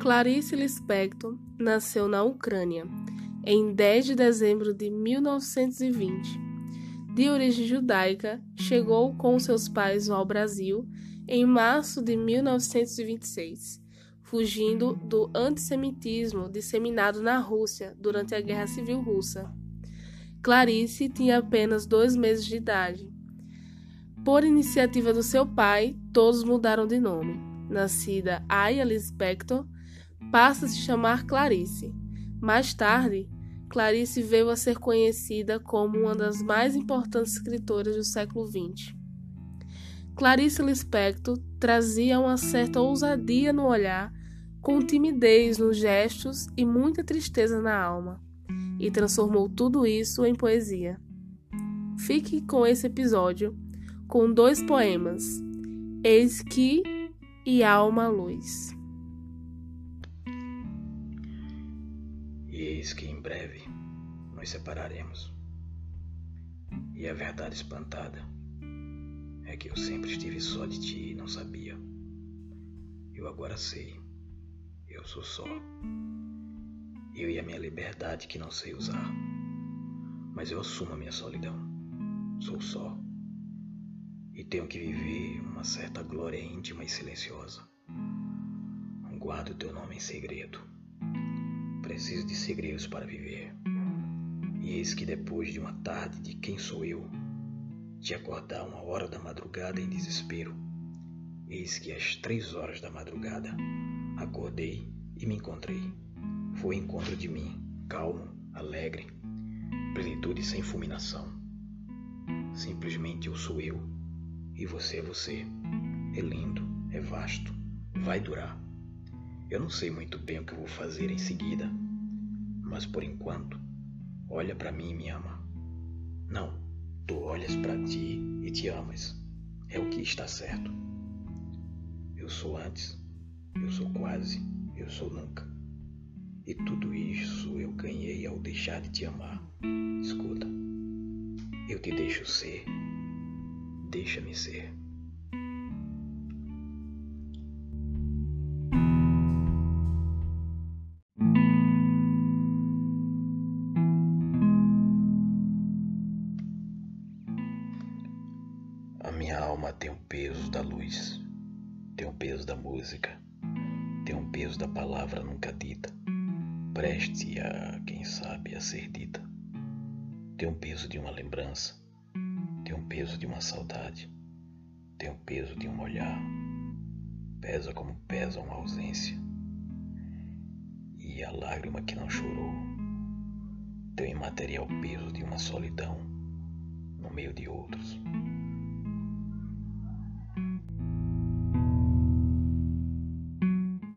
Clarice Lispector nasceu na Ucrânia em 10 de dezembro de 1920. De origem judaica, chegou com seus pais ao Brasil em março de 1926, fugindo do antissemitismo disseminado na Rússia durante a Guerra Civil Russa. Clarice tinha apenas dois meses de idade. Por iniciativa do seu pai, todos mudaram de nome. Nascida Aya Lispector, passa a se chamar Clarice. Mais tarde, Clarice veio a ser conhecida como uma das mais importantes escritoras do século XX. Clarice Lispector trazia uma certa ousadia no olhar, com timidez nos gestos e muita tristeza na alma, e transformou tudo isso em poesia. Fique com esse episódio com dois poemas, Eis que e Alma Luz. Eis que em breve nos separaremos. E a verdade espantada é que eu sempre estive só de ti e não sabia. Eu agora sei, eu sou só. Eu e a minha liberdade que não sei usar. Mas eu assumo a minha solidão. Sou só. E tenho que viver uma certa glória íntima e silenciosa. Guardo teu nome em segredo preciso de segredos para viver. E eis que depois de uma tarde de quem sou eu, de acordar uma hora da madrugada em desespero, eis que às três horas da madrugada acordei e me encontrei. Foi encontro de mim, calmo, alegre, plenitude sem fulminação. Simplesmente eu sou eu e você é você. É lindo, é vasto, vai durar. Eu não sei muito bem o que vou fazer em seguida, mas por enquanto, olha para mim e me ama. Não, tu olhas para ti e te amas. É o que está certo. Eu sou antes, eu sou quase, eu sou nunca. E tudo isso eu ganhei ao deixar de te amar. Escuta, eu te deixo ser. Deixa-me ser. A minha alma tem o peso da luz, tem o peso da música, tem o peso da palavra nunca dita, preste a, quem sabe, a ser dita. Tem o peso de uma lembrança, tem o peso de uma saudade, tem o peso de um olhar, pesa como pesa uma ausência. E a lágrima que não chorou tem o imaterial peso de uma solidão no meio de outros.